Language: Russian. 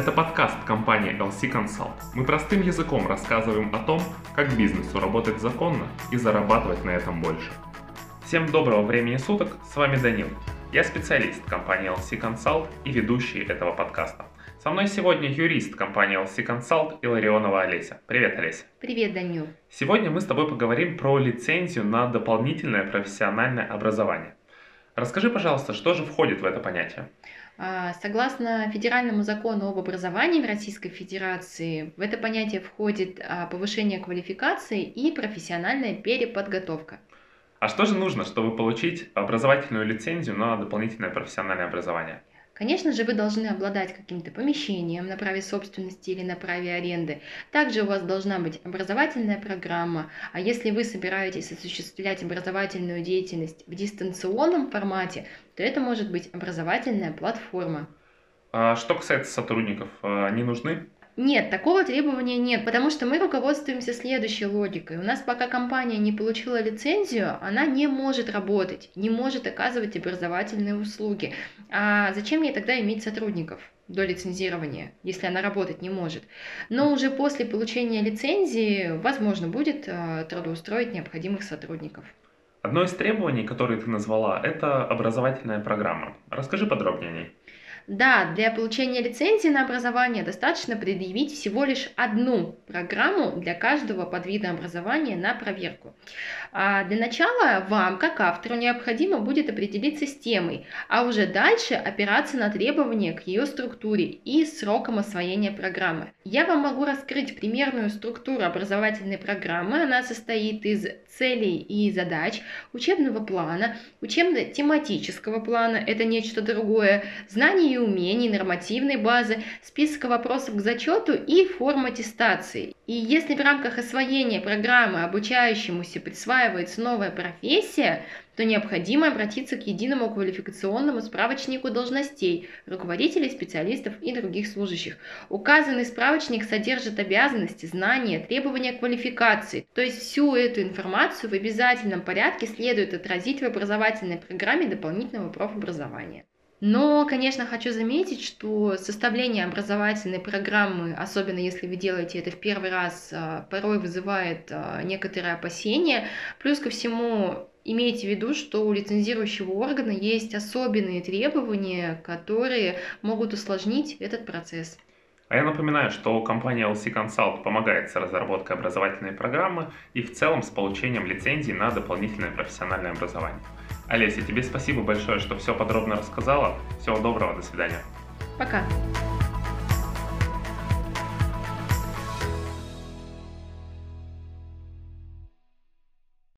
Это подкаст компании LC Consult. Мы простым языком рассказываем о том, как бизнесу работать законно и зарабатывать на этом больше. Всем доброго времени суток, с вами Данил. Я специалист компании LC Consult и ведущий этого подкаста. Со мной сегодня юрист компании LC Consult Иларионова Олеся. Привет, Олеся. Привет, Данил. Сегодня мы с тобой поговорим про лицензию на дополнительное профессиональное образование. Расскажи, пожалуйста, что же входит в это понятие? А, согласно федеральному закону об образовании в Российской Федерации, в это понятие входит а, повышение квалификации и профессиональная переподготовка. А что же нужно, чтобы получить образовательную лицензию на дополнительное профессиональное образование? Конечно же, вы должны обладать каким-то помещением на праве собственности или на праве аренды. Также у вас должна быть образовательная программа. А если вы собираетесь осуществлять образовательную деятельность в дистанционном формате, то это может быть образовательная платформа. А что касается сотрудников, а они нужны? Нет, такого требования нет, потому что мы руководствуемся следующей логикой. У нас пока компания не получила лицензию, она не может работать, не может оказывать образовательные услуги. А зачем ей тогда иметь сотрудников? до лицензирования, если она работать не может. Но уже после получения лицензии возможно будет э, трудоустроить необходимых сотрудников. Одно из требований, которые ты назвала, это образовательная программа. Расскажи подробнее о ней. Да, для получения лицензии на образование достаточно предъявить всего лишь одну программу для каждого подвида образования на проверку. А для начала вам, как автору, необходимо будет определиться с темой, а уже дальше опираться на требования к ее структуре и срокам освоения программы. Я вам могу раскрыть примерную структуру образовательной программы. Она состоит из целей и задач, учебного плана, учебно-тематического плана, это нечто другое, знаний и умений, нормативной базы, списка вопросов к зачету и форм аттестации. И если в рамках освоения программы обучающемуся присваивается новая профессия, то необходимо обратиться к единому квалификационному справочнику должностей, руководителей, специалистов и других служащих. Указанный справочник содержит обязанности, знания, требования квалификации. То есть всю эту информацию в обязательном порядке следует отразить в образовательной программе дополнительного профобразования. Но, конечно, хочу заметить, что составление образовательной программы, особенно если вы делаете это в первый раз, а, порой вызывает а, некоторые опасения. Плюс ко всему, имейте в виду, что у лицензирующего органа есть особенные требования, которые могут усложнить этот процесс. А я напоминаю, что компания LC Consult помогает с разработкой образовательной программы и в целом с получением лицензии на дополнительное профессиональное образование. Олеся, тебе спасибо большое, что все подробно рассказала. Всего доброго, до свидания. Пока.